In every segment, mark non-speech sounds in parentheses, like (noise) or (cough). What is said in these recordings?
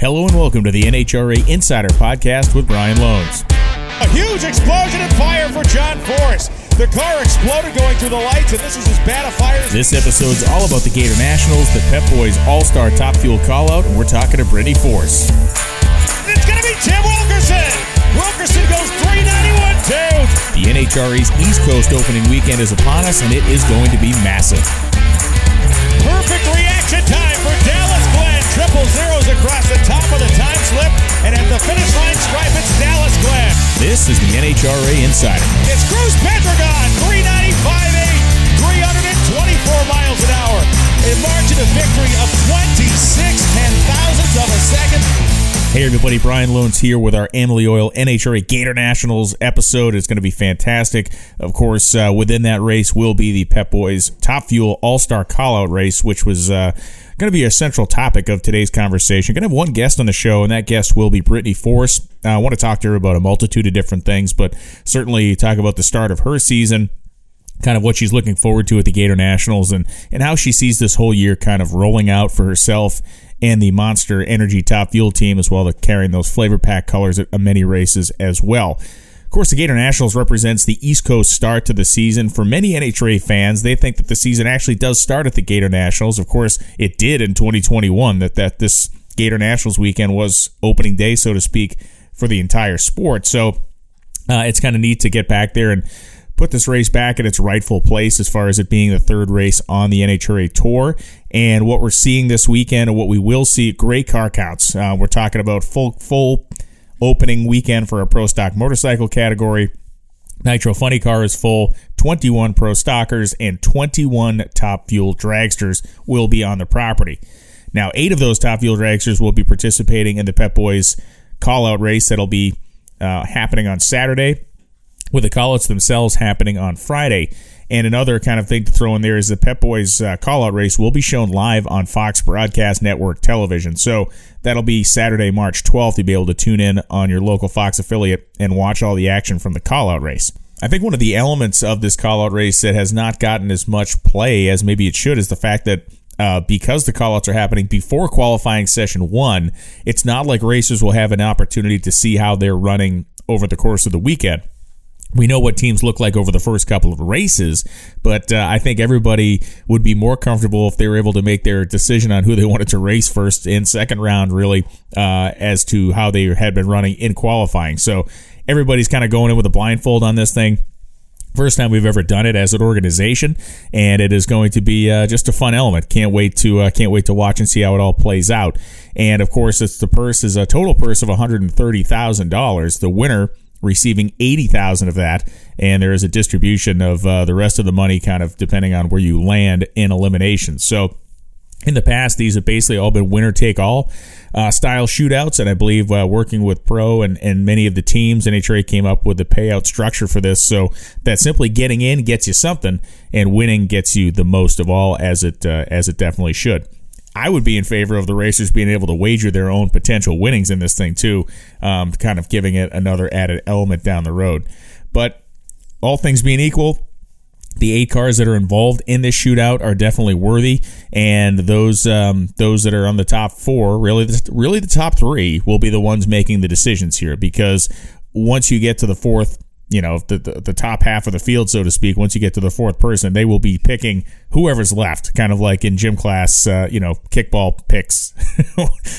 Hello and welcome to the NHRA Insider Podcast with Brian Lohnes. A huge explosion and fire for John Force. The car exploded going through the lights, and this is as bad a fire. This episode's all about the Gator Nationals, the Pep Boys All Star Top Fuel Callout, and we're talking to Brittany Force. It's going to be Tim Wilkerson. Wilkerson goes 391 2. The NHRA's East Coast opening weekend is upon us, and it is going to be massive. Perfect reaction time for. Triple zeros across the top of the time slip. And at the finish line stripe, it's Dallas Glenn. This is the NHRA Insider. It's Cruz Pedregon, 395.8, 324 miles an hour. A margin of victory of 26 ten thousandths of a second. Hey everybody, Brian Lohnes here with our Amalie Oil NHRA Gator Nationals episode. It's going to be fantastic. Of course, uh, within that race will be the Pep Boys Top Fuel All Star Callout race, which was uh, going to be a central topic of today's conversation. Going to have one guest on the show, and that guest will be Brittany Force. I want to talk to her about a multitude of different things, but certainly talk about the start of her season kind of what she's looking forward to at the Gator Nationals and, and how she sees this whole year kind of rolling out for herself and the Monster Energy Top Fuel team, as well as carrying those flavor pack colors at many races as well. Of course, the Gator Nationals represents the East Coast start to the season. For many NHRA fans, they think that the season actually does start at the Gator Nationals. Of course, it did in 2021. That that this Gator Nationals weekend was opening day, so to speak, for the entire sport. So uh, it's kind of neat to get back there and put this race back in its rightful place as far as it being the third race on the NHRA Tour. And what we're seeing this weekend, and what we will see, great car counts. Uh, we're talking about full full opening weekend for a pro stock motorcycle category. Nitro Funny Car is full. 21 pro stockers and 21 top fuel dragsters will be on the property. Now, eight of those top fuel dragsters will be participating in the Pep Boys call out race that'll be uh, happening on Saturday with the callouts themselves happening on Friday. And another kind of thing to throw in there is the Pep Boys uh, callout race will be shown live on Fox Broadcast Network television. So that'll be Saturday, March 12th. You'll be able to tune in on your local Fox affiliate and watch all the action from the callout race. I think one of the elements of this callout race that has not gotten as much play as maybe it should is the fact that uh, because the callouts are happening before qualifying session one, it's not like racers will have an opportunity to see how they're running over the course of the weekend we know what teams look like over the first couple of races, but uh, I think everybody would be more comfortable if they were able to make their decision on who they (laughs) wanted to race first and second round, really, uh, as to how they had been running in qualifying. So everybody's kind of going in with a blindfold on this thing. First time we've ever done it as an organization, and it is going to be uh, just a fun element. Can't wait to uh, can't wait to watch and see how it all plays out. And of course, it's the purse is a total purse of one hundred and thirty thousand dollars. The winner receiving 80,000 of that and there is a distribution of uh, the rest of the money kind of depending on where you land in elimination. So in the past, these have basically all been winner take all uh, style shootouts, and I believe uh, working with Pro and, and many of the teams, NHRA came up with the payout structure for this, so that simply getting in gets you something, and winning gets you the most of all, as it uh, as it definitely should. I would be in favor of the racers being able to wager their own potential winnings in this thing too, um, kind of giving it another added element down the road. But all things being equal, the eight cars that are involved in this shootout are definitely worthy, and those um, those that are on the top four, really, really the top three, will be the ones making the decisions here. Because once you get to the fourth you know the, the, the top half of the field, so to speak. Once you get to the fourth person, they will be picking whoever's left, kind of like in gym class, uh, you know, kickball picks.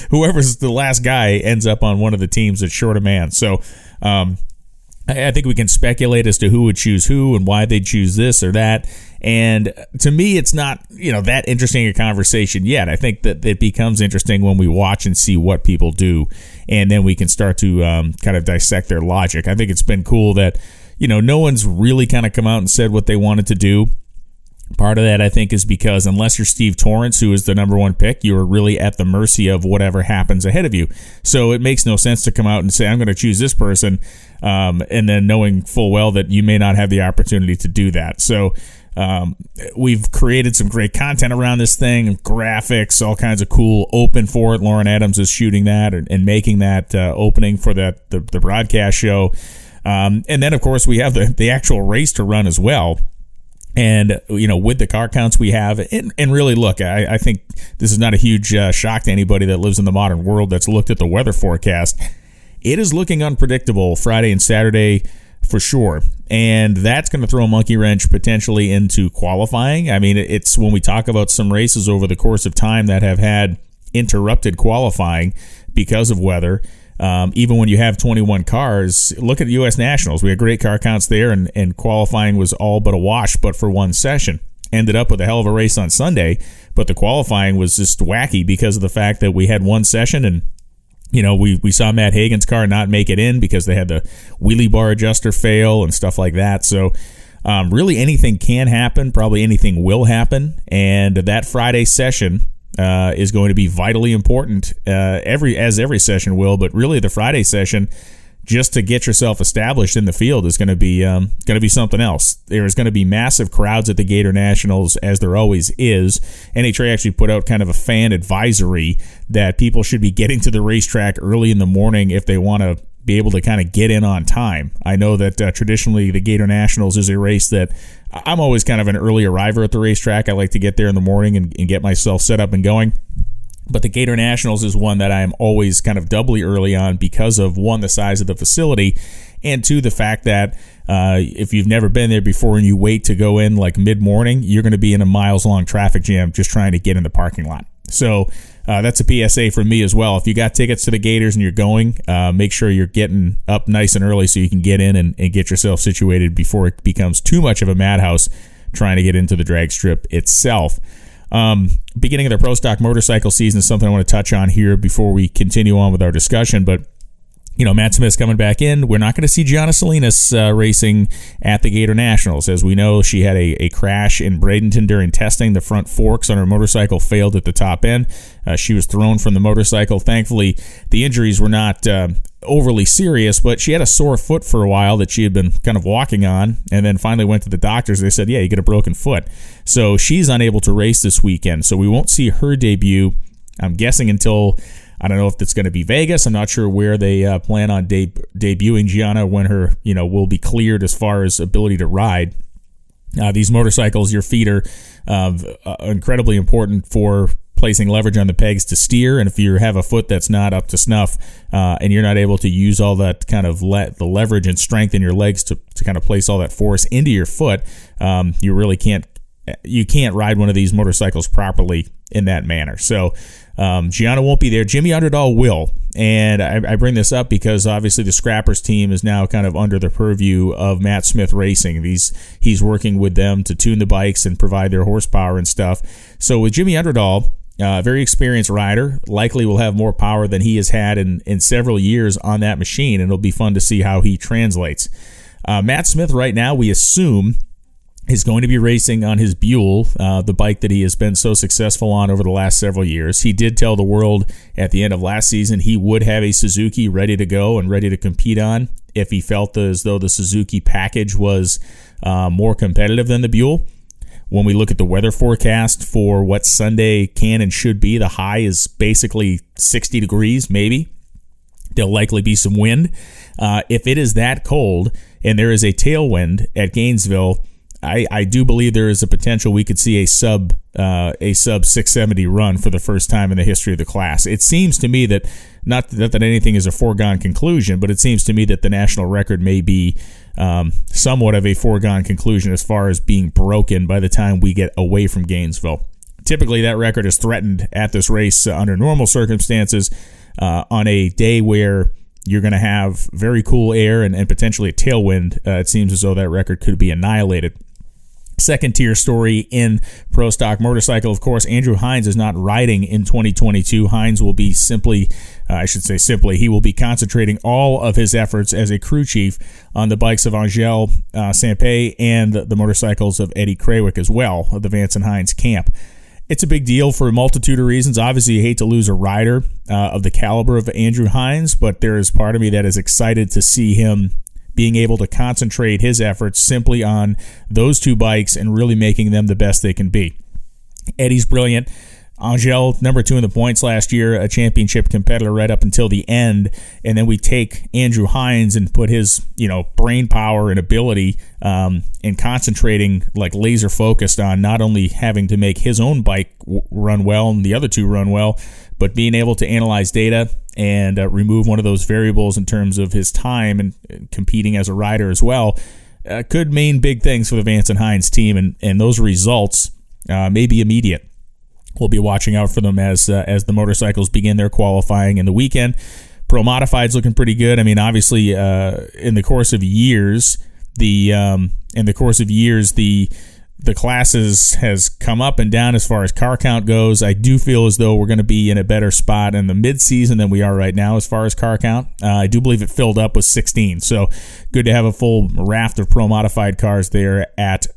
(laughs) whoever's the last guy ends up on one of the teams that's short a man. So um, I, think we can speculate as to who would choose who and why they choose this or that. And to me, it's not you know that interesting a conversation yet. I think that it becomes interesting when we watch and see what people do, and then we can start to um, kind of dissect their logic. I think it's been cool that you know no one's really kind of come out and said what they wanted to do. Part of that, I think, is because unless you're Steve Torrence, who is the number one pick, you are really at the mercy of whatever happens ahead of you. So it makes no sense to come out and say, I'm going to choose this person, um, and then knowing full well that you may not have the opportunity to do that. So um, we've created some great content around this thing, graphics, all kinds of cool open for it. Lauren Adams is shooting that and, and making that uh, opening for that the, the broadcast show. Um, and then, of course, we have the, the actual race to run as well. And you know, with the car counts we have, and, and really look, I, I think this is not a huge uh, shock to anybody that lives in the modern world that's looked at the weather forecast. It is looking unpredictable Friday and Saturday for sure. And that's going to throw a monkey wrench potentially into qualifying. I mean, it's when we talk about some races over the course of time that have had interrupted qualifying because of weather. Um, even when you have 21 cars, look at U.S. Nationals. We had great car counts there, and, and qualifying was all but a wash, but for one session. Ended up with a hell of a race on Sunday, but the qualifying was just wacky because of the fact that we had one session and you know, we, we saw Matt Hagan's car not make it in because they had the wheelie bar adjuster fail and stuff like that. So, um, really, anything can happen. Probably anything will happen. And that Friday session uh, is going to be vitally important. Uh, every as every session will, but really the Friday session just to get yourself established in the field is going to be um, going to be something else. There's going to be massive crowds at the Gator Nationals, as there always is. NHRA actually put out kind of a fan advisory that people should be getting to the racetrack early in the morning if they want to be able to kind of get in on time. I know that uh, traditionally the Gator Nationals is a race that I'm always kind of an early arriver at the racetrack. I like to get there in the morning and, and get myself set up and going. But the Gator Nationals is one that I am always kind of doubly early on because of one, the size of the facility, and two, the fact that uh, if you've never been there before and you wait to go in like mid morning, you're going to be in a miles long traffic jam just trying to get in the parking lot. So uh, that's a PSA from me as well. If you got tickets to the Gators and you're going, uh, make sure you're getting up nice and early so you can get in and, and get yourself situated before it becomes too much of a madhouse trying to get into the drag strip itself. Um, beginning of the pro stock motorcycle season is something I want to touch on here before we continue on with our discussion. But you know, Matt Smith's coming back in. We're not going to see Gianna Salinas uh, racing at the Gator Nationals. As we know, she had a, a crash in Bradenton during testing. The front forks on her motorcycle failed at the top end. Uh, she was thrown from the motorcycle. Thankfully, the injuries were not uh, overly serious, but she had a sore foot for a while that she had been kind of walking on, and then finally went to the doctors. They said, "Yeah, you get a broken foot." So she's unable to race this weekend. So we won't see her debut. I'm guessing until I don't know if it's going to be Vegas. I'm not sure where they uh, plan on de- debuting Gianna when her you know will be cleared as far as ability to ride. Uh, these motorcycles, your feet are uh, incredibly important for placing leverage on the pegs to steer. And if you have a foot that's not up to snuff uh, and you're not able to use all that kind of le- the leverage and strength in your legs to, to kind of place all that force into your foot, um, you really can't you can't ride one of these motorcycles properly in that manner. So um, Gianna won't be there. Jimmy Underdahl will. And I, I, bring this up because obviously the Scrappers team is now kind of under the purview of Matt Smith Racing. He's, he's working with them to tune the bikes and provide their horsepower and stuff. So with Jimmy Underdahl, uh, very experienced rider, likely will have more power than he has had in, in several years on that machine, and it'll be fun to see how he translates. Uh, Matt Smith, right now, we assume is going to be racing on his Buell, uh, the bike that he has been so successful on over the last several years. He did tell the world at the end of last season he would have a Suzuki ready to go and ready to compete on if he felt as though the Suzuki package was uh, more competitive than the Buell. When we look at the weather forecast for what Sunday can and should be, the high is basically 60 degrees, maybe. There'll likely be some wind. Uh, if it is that cold and there is a tailwind at Gainesville, I, I do believe there is a potential we could see a sub uh, a sub 670 run for the first time in the history of the class. It seems to me that not that, that anything is a foregone conclusion, but it seems to me that the national record may be um, somewhat of a foregone conclusion as far as being broken by the time we get away from Gainesville. Typically, that record is threatened at this race uh, under normal circumstances uh, on a day where you're going to have very cool air and, and potentially a tailwind. Uh, it seems as though that record could be annihilated second tier story in pro stock motorcycle. Of course, Andrew Hines is not riding in 2022. Hines will be simply, uh, I should say simply, he will be concentrating all of his efforts as a crew chief on the bikes of Angel uh, Sampey and the, motorcycles of Eddie Krawiec as well, of the Vance and Hines camp. It's a big deal for a multitude of reasons. Obviously, you hate to lose a rider uh, of the caliber of Andrew Hines, but there is part of me that is excited to see him being able to concentrate his efforts simply on those two bikes and really making them the best they can be. Eddie's brilliant. Angel, number two in the points last year, a championship competitor right up until the end. And then we take Andrew Hines and put his, you know, brain power and ability um, and concentrating like laser focused on not only having to make his own bike w- run well and the other two run well, but being able to analyze data and uh, remove one of those variables in terms of his time and competing as a rider as well. Uh, could mean big things for the Vance and Hines team, and, and those results uh, may be immediate we'll be watching out for them as uh, as the motorcycles begin their qualifying in the weekend. Pro Modified's looking pretty good. I mean, obviously, uh, in the course of years, the um, in the course of years, the the classes has come up and down as far as car count goes. I do feel as though we're going to be in a better spot in the mid-season than we are right now as far as car count. Uh, I do believe it filled up with 16, so good to have a full raft of pro modified cars there at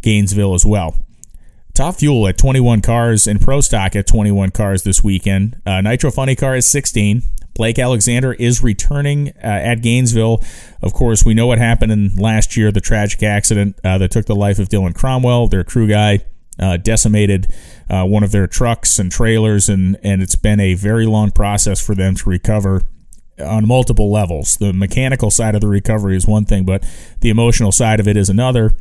Gainesville as well. Top Fuel at 21 cars and Pro Stock at 21 cars this weekend. Uh, Nitro Funny Car is 16. Blake Alexander is returning uh, at Gainesville. Of course, we know what happened in last year, the tragic accident uh, that took the life of Dylan Cromwell, their crew guy. Uh, decimated uh, one of their trucks and trailers, and, and it's been a very long process for them to recover on multiple levels. The mechanical side of the recovery is one thing, but the emotional side of it is another.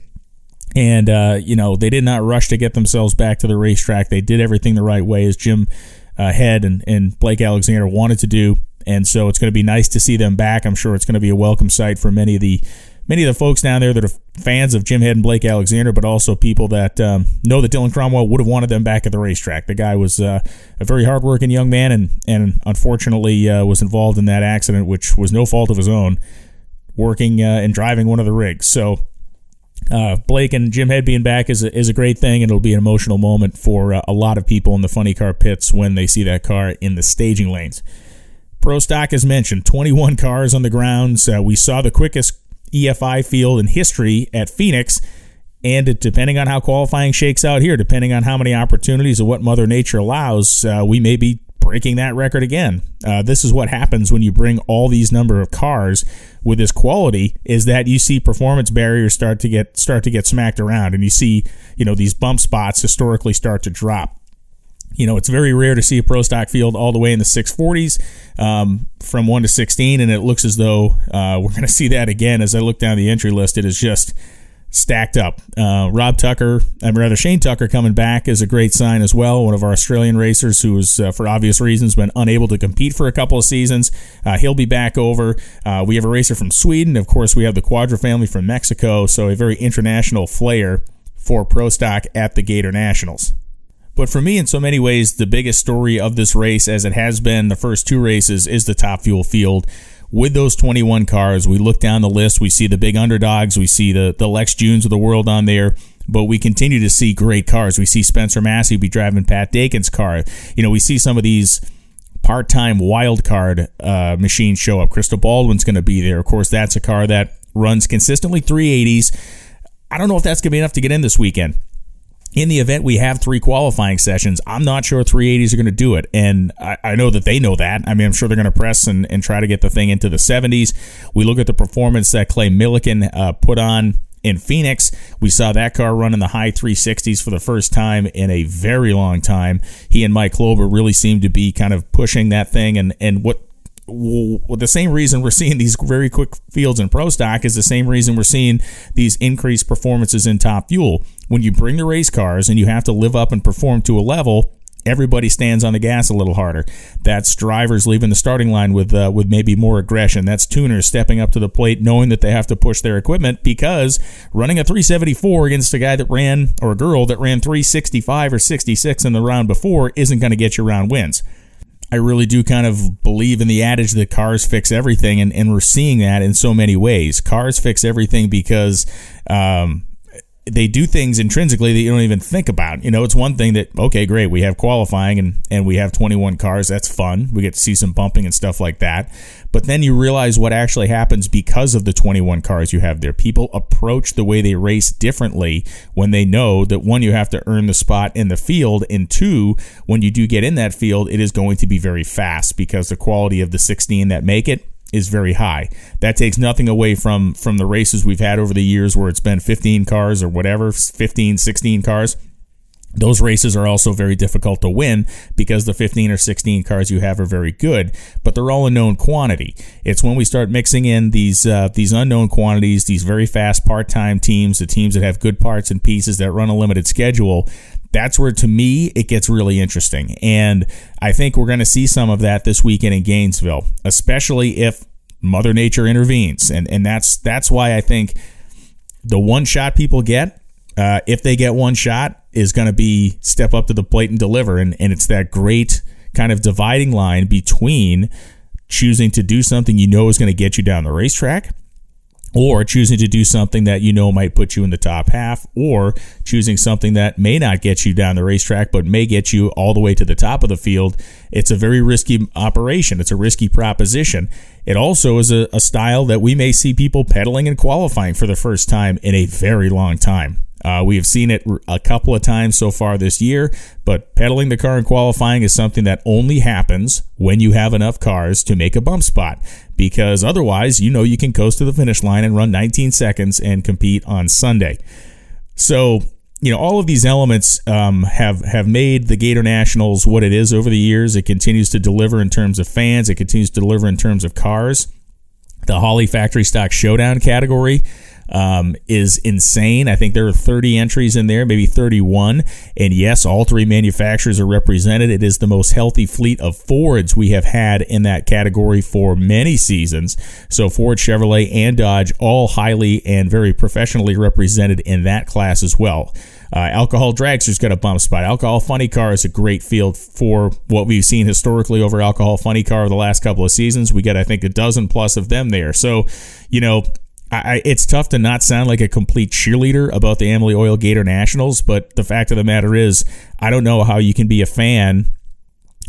And, uh, you know, they did not rush to get themselves back to the racetrack. They did everything the right way, as Jim uh, Head and, and Blake Alexander wanted to do. And so it's going to be nice to see them back. I'm sure it's going to be a welcome sight for many of the many of the folks down there that are fans of Jim Head and Blake Alexander, but also people that um, know that Dylan Cromwell would have wanted them back at the racetrack. The guy was uh, a very hardworking young man, and and unfortunately uh, was involved in that accident, which was no fault of his own, working uh, and driving one of the rigs. So uh, Blake and Jim Head being back is a, is a great thing, and it'll be an emotional moment for uh, a lot of people in the funny car pits when they see that car in the staging lanes. Pro Stock, as mentioned, 21 cars on the grounds. Uh, we saw the quickest EFI field in history at Phoenix, and depending on how qualifying shakes out here, depending on how many opportunities of what Mother Nature allows, uh, we may be breaking that record again. Uh, this is what happens when you bring all these number of cars with this quality is that you see performance barriers start to get start to get smacked around and you see you know these bump spots historically start to drop you know, it's very rare to see a pro stock field all the way in the 640s um, from 1 to 16, and it looks as though uh, we're going to see that again as I look down the entry list. It is just stacked up. Uh, Rob Tucker, I mean, rather Shane Tucker coming back is a great sign as well. One of our Australian racers who was, uh, for obvious reasons, been unable to compete for a couple of seasons. Uh, he'll be back over. Uh, we have a racer from Sweden. Of course, we have the Cuadra family from Mexico. So a very international flair for pro stock at the Gator Nationals. But for me, in so many ways, the biggest story of this race, as it has been the first two races, is the Top Fuel field with those 21 cars, we look down the list, we see the big underdogs, we see the, the Lex Joons of the world on there, but we continue to see great cars. We see Spencer Massey be driving Pat Dakin's car. You know, we see some of these part-time wild card uh, machines show up. Krista Baldwin's going to be there. Of course, that's a car that runs consistently 380s. I don't know if that's going to be enough to get in this weekend in the event we have three qualifying sessions, I'm not sure 380s are going to do it. And I, I, know that they know that. I mean, I'm sure they're going to press and, and try to get the thing into the 70s. We look at the performance that Clay Millican uh, put on in Phoenix. We saw that car run in the high 360s for the first time in a very long time. He and Mike Kloeber really seemed to be kind of pushing that thing. And, and what well, the same reason we're seeing these very quick fields in pro stock is the same reason we're seeing these increased performances in top fuel. When you bring the race cars and you have to live up and perform to a level, everybody stands on the gas a little harder. That's drivers leaving the starting line with uh, with maybe more aggression. That's tuners stepping up to the plate, knowing that they have to push their equipment because running a 374 against a guy that ran or a girl that ran 365 or 66 in the round before isn't going to get you round wins. I really do kind of believe in the adage that cars fix everything, and, and we're seeing that in so many ways. Cars fix everything because um, they do things intrinsically that you don't even think about. You know, it's one thing that okay, great, we have qualifying and and we have 21 cars. That's fun. We get to see some bumping and stuff like that. But then you realize what actually happens because of the 21 cars you have there. People approach the way they race differently when they know that one, you have to earn the spot in the field, and two, when you do get in that field, it is going to be very fast because the quality of the 16 that make it is very high. That takes nothing away from from the races we've had over the years where it's been 15 cars or whatever, 15, 16 cars. those races are also very difficult to win because the 15 or 16 cars you have are very good, but they're all a known quantity. It's when we start mixing in these uh, these unknown quantities, these very fast part-time teams, the teams that have good parts and pieces that run a limited schedule. That's where, to me, it gets really interesting, and I think we're going to see some of that this weekend in Gainesville, especially if Mother Nature intervenes, and and that's that's why I think the one shot people get, uh, if they get one shot, is going to be step up to the plate and deliver. And, and it's that great kind of dividing line between choosing to do something you know is going to get you down the racetrack or choosing to do something that you know might put you in the top half, or choosing something that may not get you down the racetrack but may get you all the way to the top of the field. It's a very risky operation. It's a risky proposition. It also is a, a style that we may see people pedaling and qualifying for the first time in a very long time. Uh, we have seen it a couple of times so far this year, but pedaling the car in qualifying is something that only happens when you have enough cars to make a bump spot. Because otherwise, you know you can coast to the finish line and run 19 seconds and compete on Sunday. So, you know, all of these elements um, have have made the Gator Nationals what it is over the years. It continues to deliver in terms of fans. It continues to deliver in terms of cars. The Holley Factory Stock Showdown category um, is insane. I think there are 30 entries in there, maybe 31. And yes, all three manufacturers are represented. It is the most healthy fleet of Fords we have had in that category for many seasons. So Ford, Chevrolet, and Dodge all highly and very professionally represented in that class as well. Uh, alcohol dragster's got a bump spot. Alcohol funny car is a great field for what we've seen historically over alcohol funny car over the last couple of seasons. We get, I think, a dozen plus of them there. So, you know, I, it's tough to not sound like a complete cheerleader about the Amalie Oil Gator Nationals, but the fact of the matter is, I don't know how you can be a fan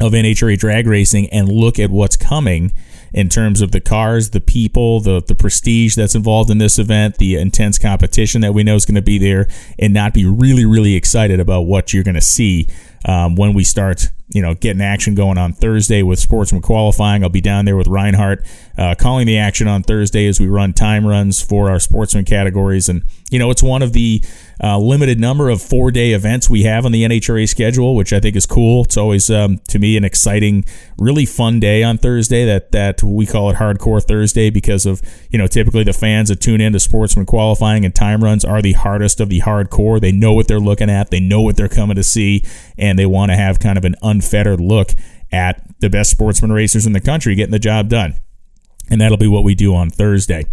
of NHRA drag racing and look at what's coming in terms of the cars, the people, the the prestige that's involved in this event, the intense competition that we know is going to be there, and not be really really excited about what you're going to see um, when we start you know, getting action going on Thursday with sportsman qualifying. I'll be down there with Reinhart uh, calling the action on Thursday as we run time runs for our sportsman categories. And, you know, it's one of the uh, limited number of four day events we have on the NHRA schedule, which I think is cool. It's always, um, to me, an exciting, really fun day on Thursday that, that we call it Hardcore Thursday because of, you know, typically the fans that tune in to sportsman qualifying and time runs are the hardest of the hardcore. They know what they're looking at, they know what they're coming to see, and they want to have kind of an unfettered look at the best sportsman racers in the country getting the job done. And that'll be what we do on Thursday.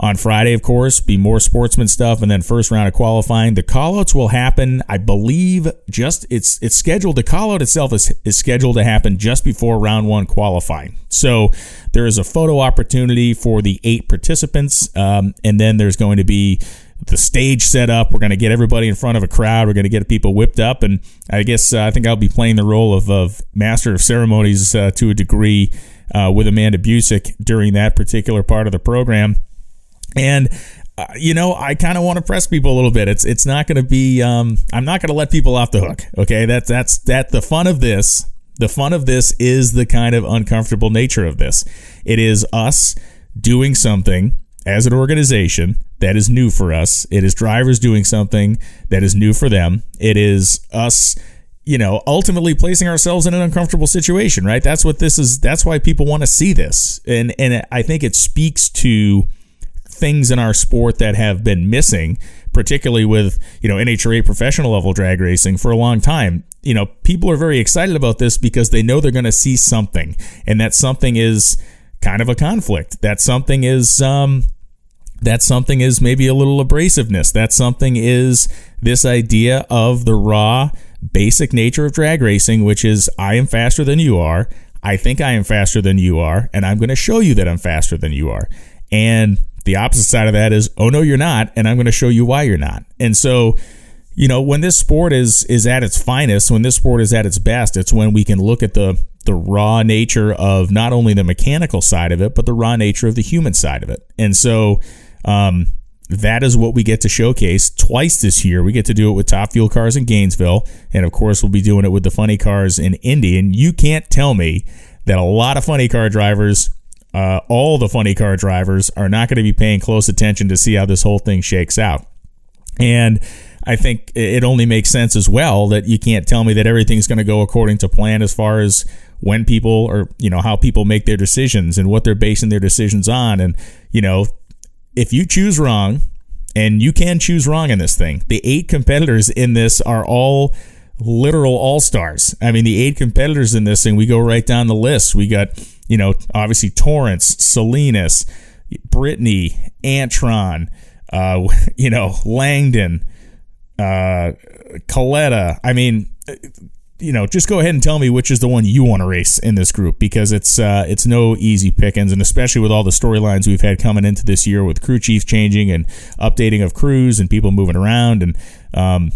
On Friday, of course, be more sportsman stuff and then first round of qualifying. The callouts will happen, I believe, just it's it's scheduled. The callout itself is, is scheduled to happen just before round one qualifying. So there is a photo opportunity for the eight participants, um, and then there's going to be the stage set up. We're going to get everybody in front of a crowd. We're going to get people whipped up, and I guess uh, I think I'll be playing the role of, of master of ceremonies uh, to a degree uh, with Amanda Busick during that particular part of the program. And uh, you know, I kind of want to press people a little bit. It's it's not going to be. Um, I'm not going to let people off the hook. Okay, that's that's that. The fun of this, the fun of this is the kind of uncomfortable nature of this. It is us doing something as an organization that is new for us. It is drivers doing something that is new for them. It is us you know, ultimately placing ourselves in an uncomfortable situation, right? That's what this is. That's why people want to see this. And, and I think it speaks to things in our sport that have been missing, particularly with, you know, NHRA professional level drag racing for a long time. You know, people are very excited about this because they know they're going to see something and that something is kind of a conflict. That something is, um, that something is maybe a little abrasiveness. That something is this idea of the raw, basic nature of drag racing, which is I am faster than you are. I think I am faster than you are, and I'm going to show you that I'm faster than you are. And the opposite side of that is, oh no, you're not, and I'm going to show you why you're not. And so, you know, when this sport is is at its finest, when this sport is at its best, it's when we can look at the the raw nature of not only the mechanical side of it, but the raw nature of the human side of it. And so, um, that is what we get to showcase twice this year. We get to do it with Top Fuel cars in Gainesville, and of course, we'll be doing it with the funny cars in Indy. And you can't tell me that a lot of funny car drivers, uh, all the funny car drivers, are not going to be paying close attention to see how this whole thing shakes out. And I think it only makes sense as well that you can't tell me that everything's going to go according to plan as far as when people or you know how people make their decisions and what they're basing their decisions on and you know if you choose wrong and you can choose wrong in this thing the eight competitors in this are all literal all-stars i mean the eight competitors in this thing we go right down the list we got you know obviously Torrence, salinas brittany antron uh, (laughs) you know langdon uh, Kalitta. I mean, you know, just go ahead and tell me which is the one you want to race in this group because it's uh, it's no easy pickings, and especially with all the storylines we've had coming into this year with crew chiefs changing and updating of crews and people moving around, and um,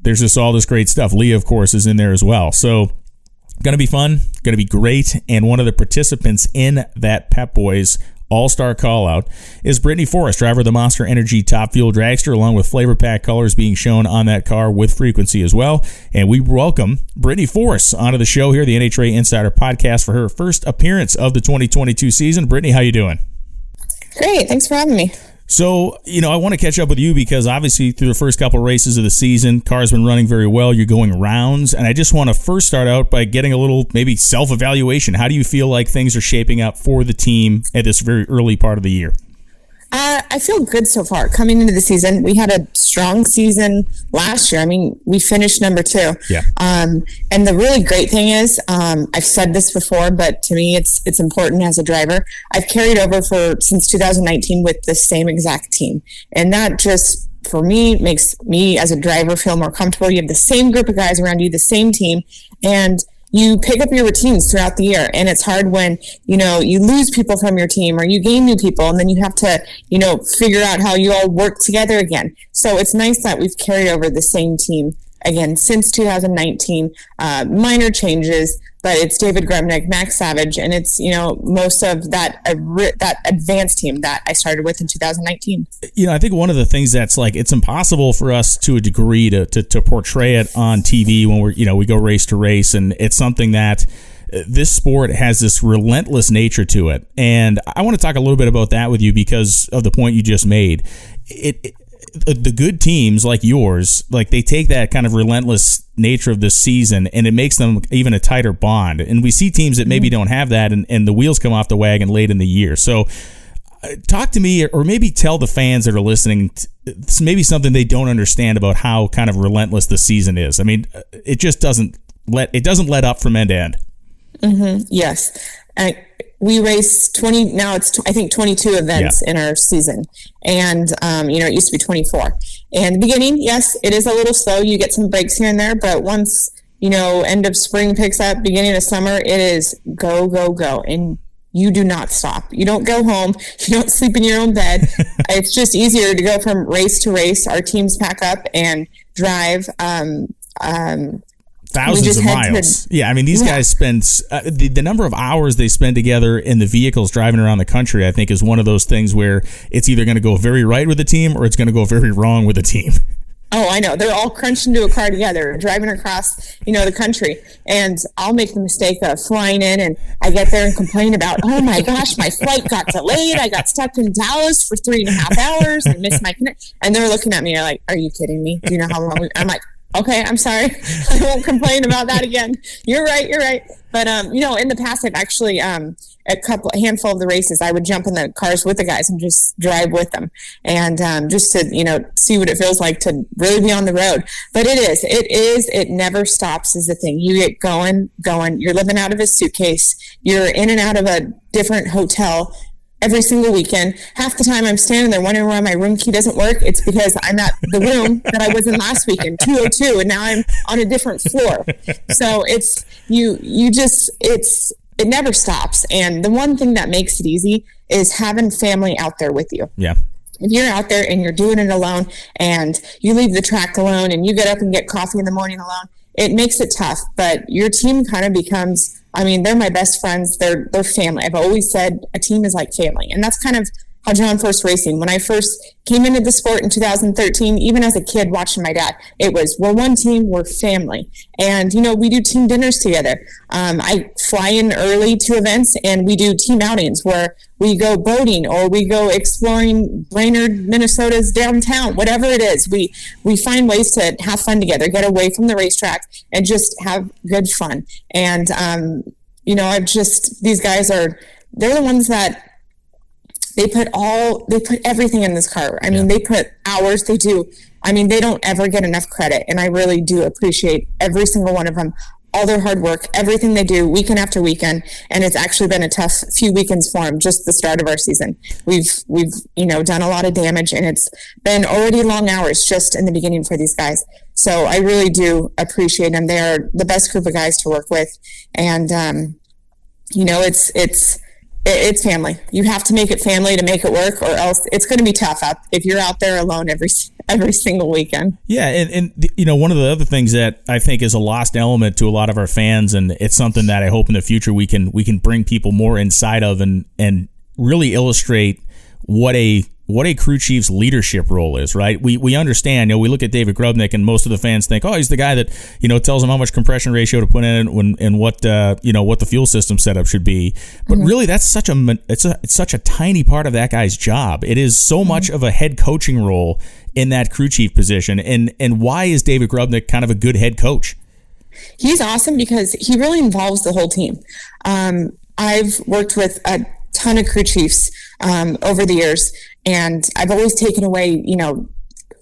there's just all this great stuff. Leah, of course, is in there as well, so. Going to be fun, going to be great. And one of the participants in that Pep Boys all star call out is Brittany Force, driver of the Monster Energy Top Fuel Dragster, along with flavor pack colors being shown on that car with frequency as well. And we welcome Brittany Force onto the show here, the NHRA Insider Podcast, for her first appearance of the 2022 season. Brittany, how you doing? Great. Thanks for having me. So, you know, I want to catch up with you because obviously through the first couple of races of the season, car's been running very well. You're going rounds. And I just want to first start out by getting a little maybe self evaluation. How do you feel like things are shaping up for the team at this very early part of the year? Uh, I feel good so far coming into the season. We had a strong season last year. I mean, we finished number two. Yeah. Um, and the really great thing is, um, I've said this before, but to me, it's it's important as a driver. I've carried over for since 2019 with the same exact team, and that just for me makes me as a driver feel more comfortable. You have the same group of guys around you, the same team, and you pick up your routines throughout the year. And it's hard when you know you lose people from your team or you gain new people and then you have to you know figure out how you all work together again. So it's nice that we've carried over the same team again since 2019 uh, minor changes but it's David Grubnic, Max Savage, and it's you know most of that uh, that advanced team that I started with in 2019. You know, I think one of the things that's like it's impossible for us to a degree to to, to portray it on TV when we're you know we go race to race, and it's something that uh, this sport has this relentless nature to it. And I want to talk a little bit about that with you because of the point you just made. It, it, the good teams like yours, like they take that kind of relentless nature of this season and it makes them even a tighter bond. And we see teams that maybe mm-hmm. don't have that and, and the wheels come off the wagon late in the year. So uh, talk to me or maybe tell the fans that are listening maybe something they don't understand about how kind of relentless the season is. I mean, uh, it just doesn't let it doesn't let up from end to end. Mm-hmm. Yes. We race 20 now it's I think 22 events yeah. in our season. And um, you know it used to be 24 and the beginning yes it is a little slow. You get some breaks here and there but once you know end of spring picks up beginning of summer it is go go go. And you do not stop. You don't go home. (laughs) You don't sleep in your own bed. (laughs) It's just easier to go from race to race. Our teams pack up and drive um, um, thousands of miles. Yeah, I mean, these yeah. guys spend uh, the, the number of hours they spend together in the vehicles driving around the country. I think is one of those things where it's either going to go very right with the team or it's going to go very wrong with the team. (laughs) Oh, I know. They're all crunched into a car together, driving across, you know, the country. And I'll make the mistake of flying in and I get there and complain about, oh my gosh, my flight got delayed. I got stuck in Dallas for three and a half hours. and missed my connect. And they're looking at me like, are you kidding me? Do you know how long we, I'm like, Okay, I'm sorry. (laughs) I won't complain about that again. You're right. You're right. But um, you know, in the past, I've actually um, a couple, a handful of the races, I would jump in the cars with the guys and just drive with them, and um, just to you know see what it feels like to really be on the road. But it is, it is, it never stops. Is the thing. You get going, going. You're living out of a suitcase. You're in and out of a different hotel every single weekend. Half the time I'm standing there wondering why my room key doesn't work. It's because I'm at the room that I was in last weekend, (laughs) 202, and now I'm on a different floor. So it's you you just it's it never stops. And the one thing that makes it easy is having family out there with you. Yeah. If you're out there and you're doing it alone and you leave the track alone and you get up and get coffee in the morning alone, it makes it tough, but your team kind of becomes I mean, they're my best friends. They're they're family. I've always said a team is like family, and that's kind of Hadron Force Racing. When I first came into the sport in 2013, even as a kid watching my dad, it was we're one team, we're family, and you know we do team dinners together. Um, I fly in early to events, and we do team outings where we go boating or we go exploring Brainerd, Minnesota's downtown, whatever it is. We we find ways to have fun together, get away from the racetrack, and just have good fun. And um, you know, I've just these guys are they're the ones that they put all they put everything in this car. I mean, they put hours. They do. I mean, they don't ever get enough credit, and I really do appreciate every single one of them, all their hard work, everything they do, weekend after weekend. And it's actually been a tough few weekends for them. Just the start of our season, we've we've you know done a lot of damage, and it's been already long hours just in the beginning for these guys. So I really do appreciate them. They are the best group of guys to work with, and um, you know, it's it's it's family. You have to make it family to make it work, or else it's going to be tough out if you're out there alone every every single weekend. Yeah, and, and you know one of the other things that I think is a lost element to a lot of our fans, and it's something that I hope in the future we can we can bring people more inside of and and really illustrate what a what a crew chief's leadership role is, right? We we understand, you know, we look at David Grubnic and most of the fans think, oh, he's the guy that, you know, tells them how much compression ratio to put in when and what uh, you know, what the fuel system setup should be. But mm-hmm. really that's such a it's a it's such a tiny part of that guy's job. It is so mm-hmm. much of a head coaching role in that crew chief position. And and why is David Grubnic kind of a good head coach? He's awesome because he really involves the whole team. Um, I've worked with a ton of crew chiefs um, over the years, and I've always taken away, you know,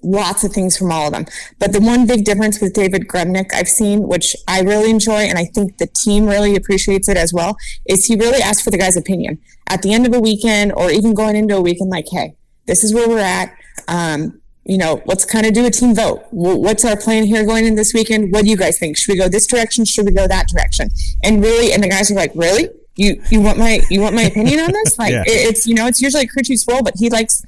lots of things from all of them. But the one big difference with David Grubnic I've seen, which I really enjoy, and I think the team really appreciates it as well, is he really asks for the guy's opinion at the end of a weekend or even going into a weekend. Like, hey, this is where we're at. Um, you know, let's kind of do a team vote. What's our plan here going in this weekend? What do you guys think? Should we go this direction? Should we go that direction? And really, and the guys are like, really? You you want my you want my opinion on this? (laughs) Like yeah. it's you know it's usually crew role, but he likes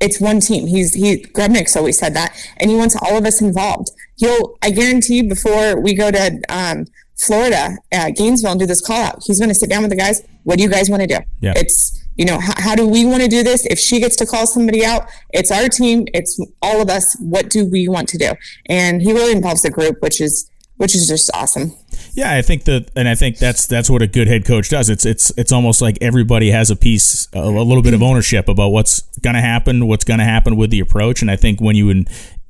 it's one team. He's he Grubnic's always said that, and he wants all of us involved. He'll I guarantee before we go to um, Florida, uh, Gainesville, and do this call out, he's going to sit down with the guys. What do you guys want to do? Yeah. It's you know how, how do we want to do this? If she gets to call somebody out, it's our team. It's all of us. What do we want to do? And he really involves the group, which is which is just awesome. Yeah, I think that, and I think that's that's what a good head coach does. It's it's it's almost like everybody has a piece, a, a little bit of ownership about what's going to happen, what's going to happen with the approach. And I think when you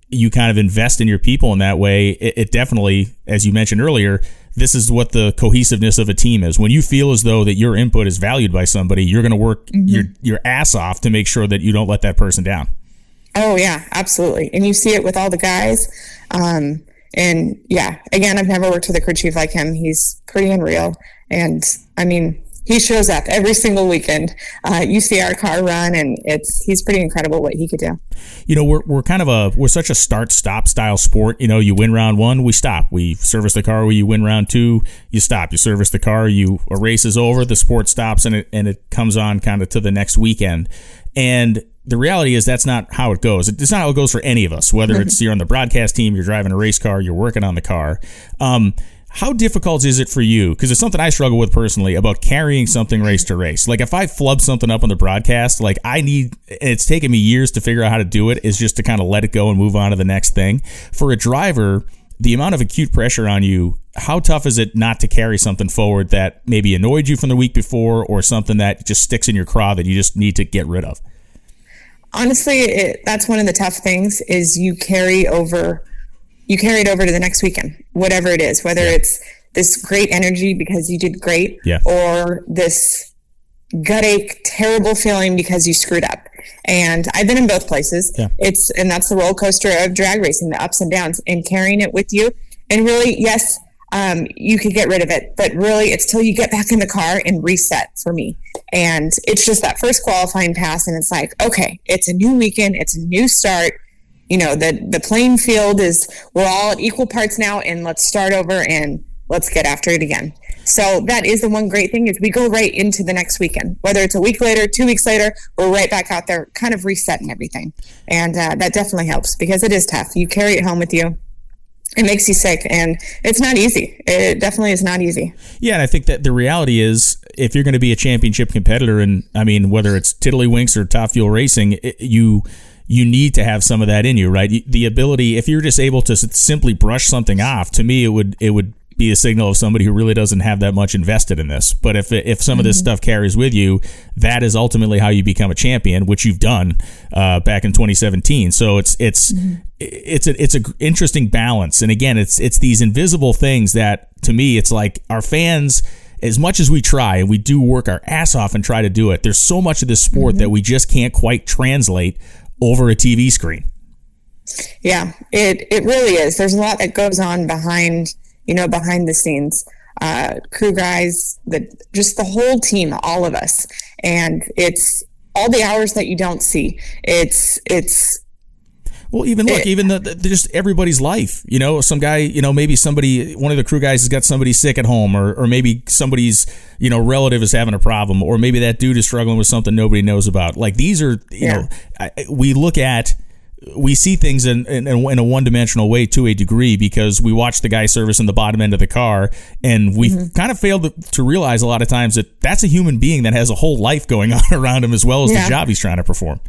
you kind of invest in your people in that way, it, it definitely, as you mentioned earlier, this is what the cohesiveness of a team is. When you feel as though that your input is valued by somebody, you're going to work mm-hmm. your your ass off to make sure that you don't let that person down. Oh yeah, absolutely. And you see it with all the guys. Um, and yeah, again, I've never worked with a crew chief like him. He's pretty unreal. And I mean, he shows up every single weekend. Uh, you see our car run, and it's he's pretty incredible what he could do. You know, we're we're kind of a we're such a start stop style sport. You know, you win round one, we stop. We service the car. You win round two, you stop. You service the car. You a race is over, the sport stops, and it and it comes on kind of to the next weekend. And the reality is that's not how it goes. It's not how it goes for any of us, whether (laughs) it's you're on the broadcast team, you're driving a race car, you're working on the car. Um, how difficult is it for you? Because it's something I struggle with personally about carrying something race to race. Like if I flub something up on the broadcast, like I need, it's taken me years to figure out how to do it, is just to kind of let it go and move on to the next thing. For a driver, the amount of acute pressure on you, how tough is it not to carry something forward that maybe annoyed you from the week before or something that just sticks in your craw that you just need to get rid of? Honestly, it, that's one of the tough things is you carry over, you carry it over to the next weekend, whatever it is, whether yeah. it's this great energy because you did great yeah. or this gut ache, terrible feeling because you screwed up. And I've been in both places. Yeah. It's, and that's the roller coaster of drag racing, the ups and downs and carrying it with you. And really, yes, um, you could get rid of it. But really, it's till you get back in the car and reset for me. And it's just that first qualifying pass, and it's like, okay, it's a new weekend, it's a new start. You know, the the playing field is we're all at equal parts now, and let's start over and let's get after it again. So that is the one great thing is we go right into the next weekend. Whether it's a week later, two weeks later, we're right back out there, kind of resetting everything, and uh, that definitely helps because it is tough. You carry it home with you it makes you sick and it's not easy. It definitely is not easy. Yeah and i think that the reality is if you're going to be a championship competitor and i mean whether it's tiddlywinks or top fuel racing it, you you need to have some of that in you right? The ability if you're just able to simply brush something off to me it would it would be a signal of somebody who really doesn't have that much invested in this. But if if some mm-hmm. of this mm-hmm. stuff carries with you, that is ultimately how you become a champion, which you've done uh, back in 2017. So it's it's mm-hmm. it's a it's a interesting balance. And again, it's it's these invisible things that to me, it's like our fans as much as we try and we do work our ass off and try to do it, there's so much of this sport mm-hmm. that we just can't quite translate over a TV screen. Yeah, it it really is. There's a lot that goes on behind you know, behind the scenes, uh, crew guys, the just the whole team, all of us, and it's all the hours that you don't see. It's it's well, even look, even the, the, just everybody's life. You know, some guy, you know, maybe somebody, one of the crew guys has got somebody sick at home, or or maybe somebody's, you know, relative is having a problem, or maybe that dude is struggling with something nobody knows about. Like these are, you yeah. know, I, we look at we see things in, in, in a one dimensional way to a degree because we watch the guy service in the bottom end of the car and we've mm-hmm. kind of failed to, to, realize a lot of times that that's a human being that has a whole life going (laughs) on around him as well as yeah. the job he's trying to perform.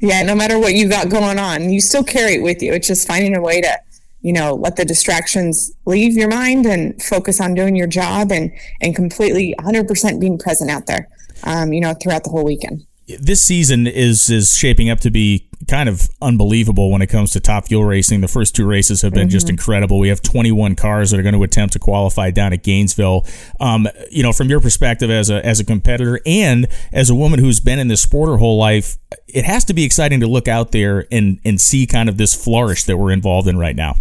Yeah, no matter what you got going on, you still carry it with you. It's just finding a way to, you know, let the distractions leave your mind and focus on doing your job and and completely 100% being present out there, um, you know, throughout the whole weekend this season is is shaping up to be kind of unbelievable when it comes to top fuel racing. The first two races have been mm-hmm. just incredible. We have 21 cars that are going to attempt to qualify down at Gainesville. Um, you know, from your perspective as a as a competitor and as a woman who's been in this sport her whole life, it has to be exciting to look out there and and see kind of this flourish that we're involved in right now.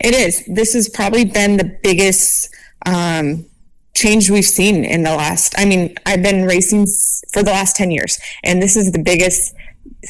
It is. This has probably been the biggest. Um, change we've seen in the last i mean i've been racing for the last 10 years and this is the biggest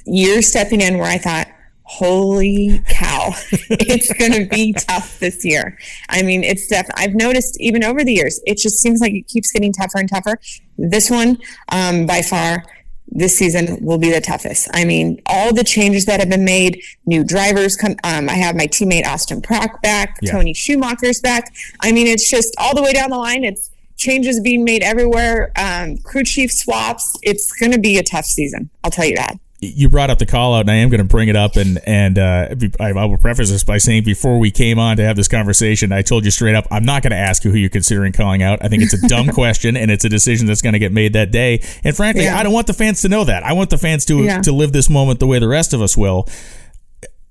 year stepping in where i thought holy cow (laughs) it's going to be tough this year i mean it's def i've noticed even over the years it just seems like it keeps getting tougher and tougher this one um, by far this season will be the toughest. I mean, all the changes that have been made, new drivers come. Um, I have my teammate Austin Prock back, yeah. Tony Schumacher's back. I mean, it's just all the way down the line. It's changes being made everywhere, um, crew chief swaps. It's going to be a tough season. I'll tell you that. You brought up the call out, and I am going to bring it up. And and uh, I, I will preface this by saying before we came on to have this conversation, I told you straight up, I'm not going to ask you who you're considering calling out. I think it's a dumb (laughs) question, and it's a decision that's going to get made that day. And frankly, yeah. I don't want the fans to know that. I want the fans to yeah. to live this moment the way the rest of us will.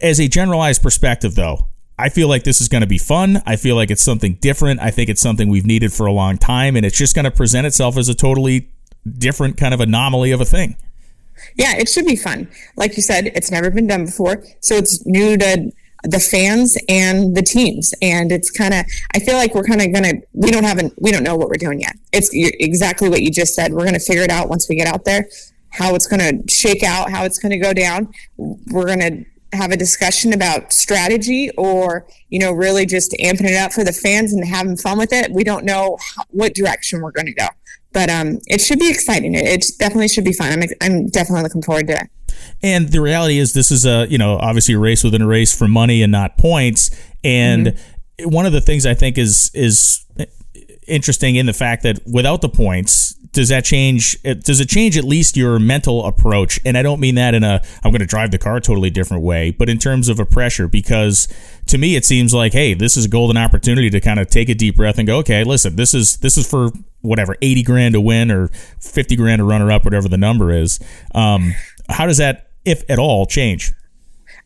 As a generalized perspective, though, I feel like this is going to be fun. I feel like it's something different. I think it's something we've needed for a long time, and it's just going to present itself as a totally different kind of anomaly of a thing. Yeah, it should be fun. Like you said, it's never been done before, so it's new to the fans and the teams and it's kind of i feel like we're kind of gonna we don't have an we don't know what we're doing yet it's exactly what you just said we're gonna figure it out once we get out there how it's gonna shake out how it's gonna go down we're gonna have a discussion about strategy or you know really just amping it up for the fans and having fun with it. We don't know how, what direction we're going to go but um, it should be exciting. It, it, definitely should be fun. I'm, I'm definitely looking forward to it. And the reality is this is a you know obviously a race within a race for money and not points. And mm-hmm. one of the things i think is is interesting in the fact that without the points does that change? Does it change at least your mental approach? And I don't mean that in a I'm going to drive the car totally different way, but in terms of a pressure, because to me it seems like, hey, this is a golden opportunity to kind of take a deep breath and go, okay, listen, this is this is for whatever 80 grand to win or 50 grand to runner up, whatever the number is. Um, how does that, if at all, change?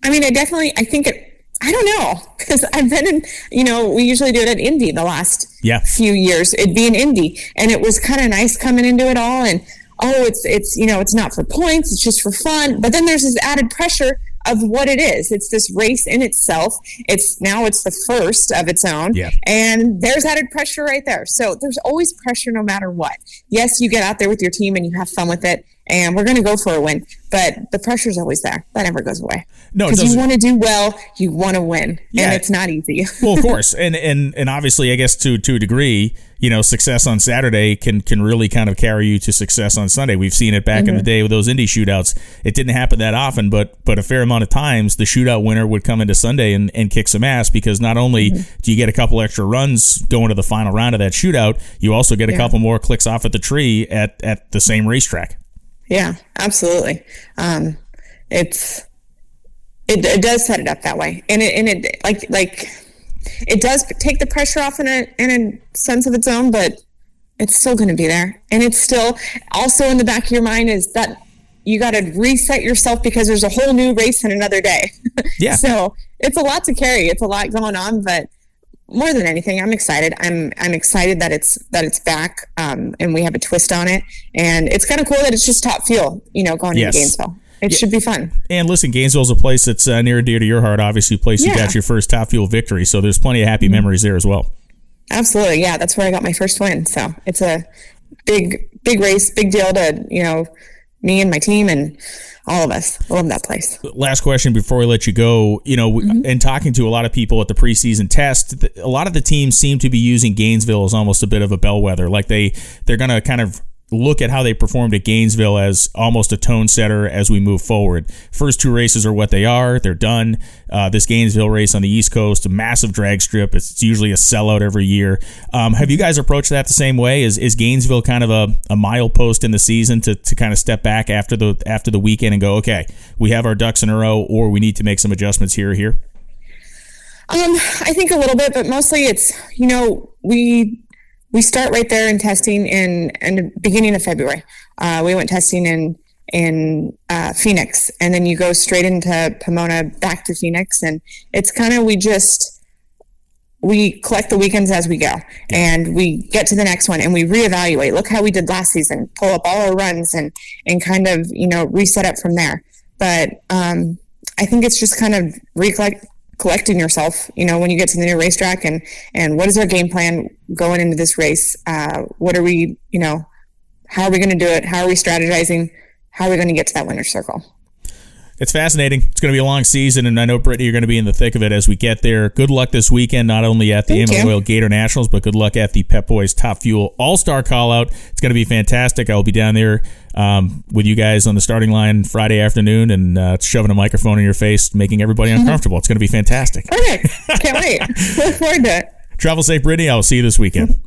I mean, I definitely, I think it I don't know because I've been in, you know, we usually do it at Indy the last yeah. few years. It'd be an Indy, and it was kind of nice coming into it all. And oh, it's it's you know, it's not for points; it's just for fun. But then there's this added pressure of what it is. It's this race in itself. It's now it's the first of its own, yeah. and there's added pressure right there. So there's always pressure no matter what. Yes, you get out there with your team and you have fun with it, and we're going to go for a win. But the pressure's always there. That never goes away. No, because you want to do well, you want to win, yeah. and it's not easy. (laughs) well, of course, and and and obviously, I guess to to a degree, you know, success on Saturday can can really kind of carry you to success on Sunday. We've seen it back mm-hmm. in the mm-hmm. day with those Indy shootouts. It didn't happen that often, but but a fair amount of times the shootout winner would come into Sunday and, and kick some ass because not only mm-hmm. do you get a couple extra runs going to the final round of that shootout, you also get a yeah. couple more clicks off at the tree at at the same racetrack. Yeah, absolutely. Um, it's it, it does set it up that way, and it and it like like it does take the pressure off in a in a sense of its own, but it's still going to be there, and it's still also in the back of your mind is that you got to reset yourself because there's a whole new race in another day. (laughs) Yeah. so it's a lot to carry. It's a lot going on, but more than anything, I'm excited. I'm I'm excited that it's that it's back, um, and we have a twist on it, and it's kind of cool that it's just top fuel, you know, going yes. into Gainesville. It yeah. should be fun. And listen, Gainesville's a place that's uh, near and dear to your heart. Obviously, a place yeah. you got your first top fuel victory, so there's plenty of happy mm-hmm. memories there as well. Absolutely, yeah, that's where I got my first win. So it's a big, big race, big deal to you know me and my team and all of us. love that place. Last question before we let you go. You know, mm-hmm. in talking to a lot of people at the preseason test, a lot of the teams seem to be using Gainesville as almost a bit of a bellwether. Like they they're going to kind of look at how they performed at Gainesville as almost a tone setter as we move forward. First two races are what they are; they're done. Uh, this Gainesville race on the East Coast, a massive drag strip. It's usually a sellout every year. Um, have you guys approached that the same way? Is is Gainesville kind of a, a milepost in the season to, to kind of step back after the after the weekend and go, okay, we have our ducks in a row, or we need to make some adjustments here or here? Um, I think a little bit, but mostly it's you know we we start right there in testing in in the beginning of February. Uh, we went testing in in uh, Phoenix, and then you go straight into Pomona, back to Phoenix, and it's kind of we just we collect the weekends as we go, and we get to the next one, and we reevaluate. Look how we did last season. Pull up all our runs and and kind of you know reset up from there. But um, I think it's just kind of recollect collecting yourself you know when you get to the new racetrack and and what is our game plan going into this race? Uh, what are we you know how are we going to do it? How are we strategizing? How are we going to get to that winner's circle it's fascinating. It's going to be a long season, and I know Brittany, you're going to be in the thick of it as we get there. Good luck this weekend, not only at the Amalie Oil Gator Nationals, but good luck at the Pep Boys Top Fuel All Star Call Out. It's going to be fantastic. I will be down there um, with you guys on the starting line Friday afternoon and uh, shoving a microphone in your face, making everybody uncomfortable. it's going to be fantastic. Perfect. Can't wait. (laughs) Look forward to it. Travel safe, Brittany. I will see you this weekend.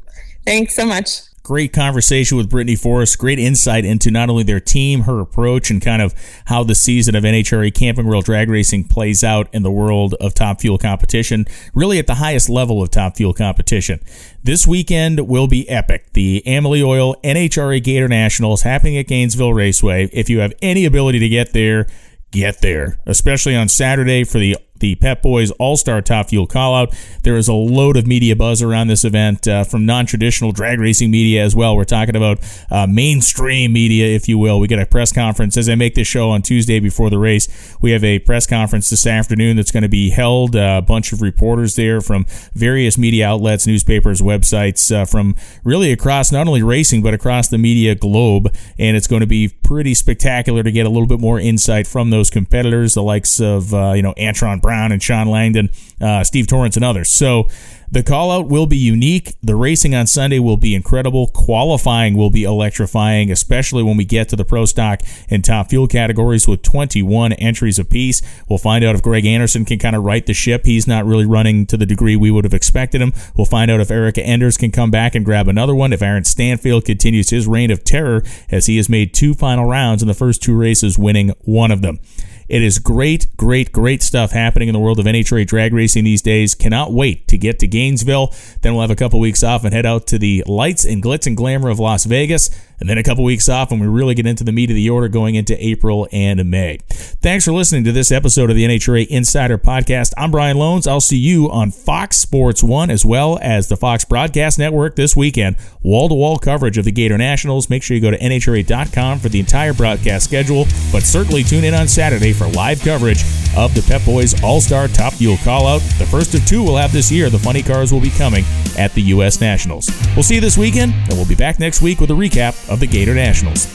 Thanks so much. Great conversation with Brittany Force. Great insight into not only their team, her approach, and kind of how the season of NHRA Camping World Drag Racing plays out in the world of Top Fuel competition, really at the highest level of Top Fuel competition. This weekend will be epic. The Amalie Oil NHRA Gator Nationals happening at Gainesville Raceway. If you have any ability to get there, get there, especially on Saturday for the the Pep Boys All Star Top Fuel call out. There is a load of media buzz around this event uh, from non traditional drag racing media as well. We're talking about uh, mainstream media, if you will. We get a press conference as I make this show on Tuesday before the race. We have a press conference this afternoon that's going to be held. Uh, a bunch of reporters there from various media outlets, newspapers, websites, uh, from really across not only racing but across the media globe. And it's going to be pretty spectacular to get a little bit more insight from those competitors, the likes of uh, you know Antron Brown Brown and Shawn Langdon, uh, Steve Torrence, and others. So the call out will be unique. The racing on Sunday will be incredible. Qualifying will be electrifying, especially when we get to the pro stock and top fuel categories with 21 entries apiece. We'll find out if Greg Anderson can kind of right the ship. He's not really running to the degree we would have expected him. We'll find out if Erica Enders can come back and grab another one. If Aaron Stanfield continues his reign of terror as he has made two final rounds in the first two races, winning one of them. It is great, great, great stuff happening in the world of NHRA drag racing these days. Cannot wait to get to Gainesville. Then we'll have a couple weeks off and head out to the lights and glitz and glamour of Las Vegas and then a couple weeks off when we really get into the meat of the order going into April and May. Thanks for listening to this episode of the NHRA Insider Podcast. I'm Brian Lohnes. I'll see you on Fox Sports 1 as well as the Fox Broadcast Network this weekend. Wall to wall coverage of the Gator Nationals. Make sure you go to NHRA.com for the entire broadcast schedule, but certainly tune in on Saturday for live coverage of the Pep Boys All Star Top Fuel Call Out. The first of two we'll have this year. The funny cars will be coming at the U.S. Nationals. We'll see you this weekend, and we'll be back next week with a recap of the Gator Nationals.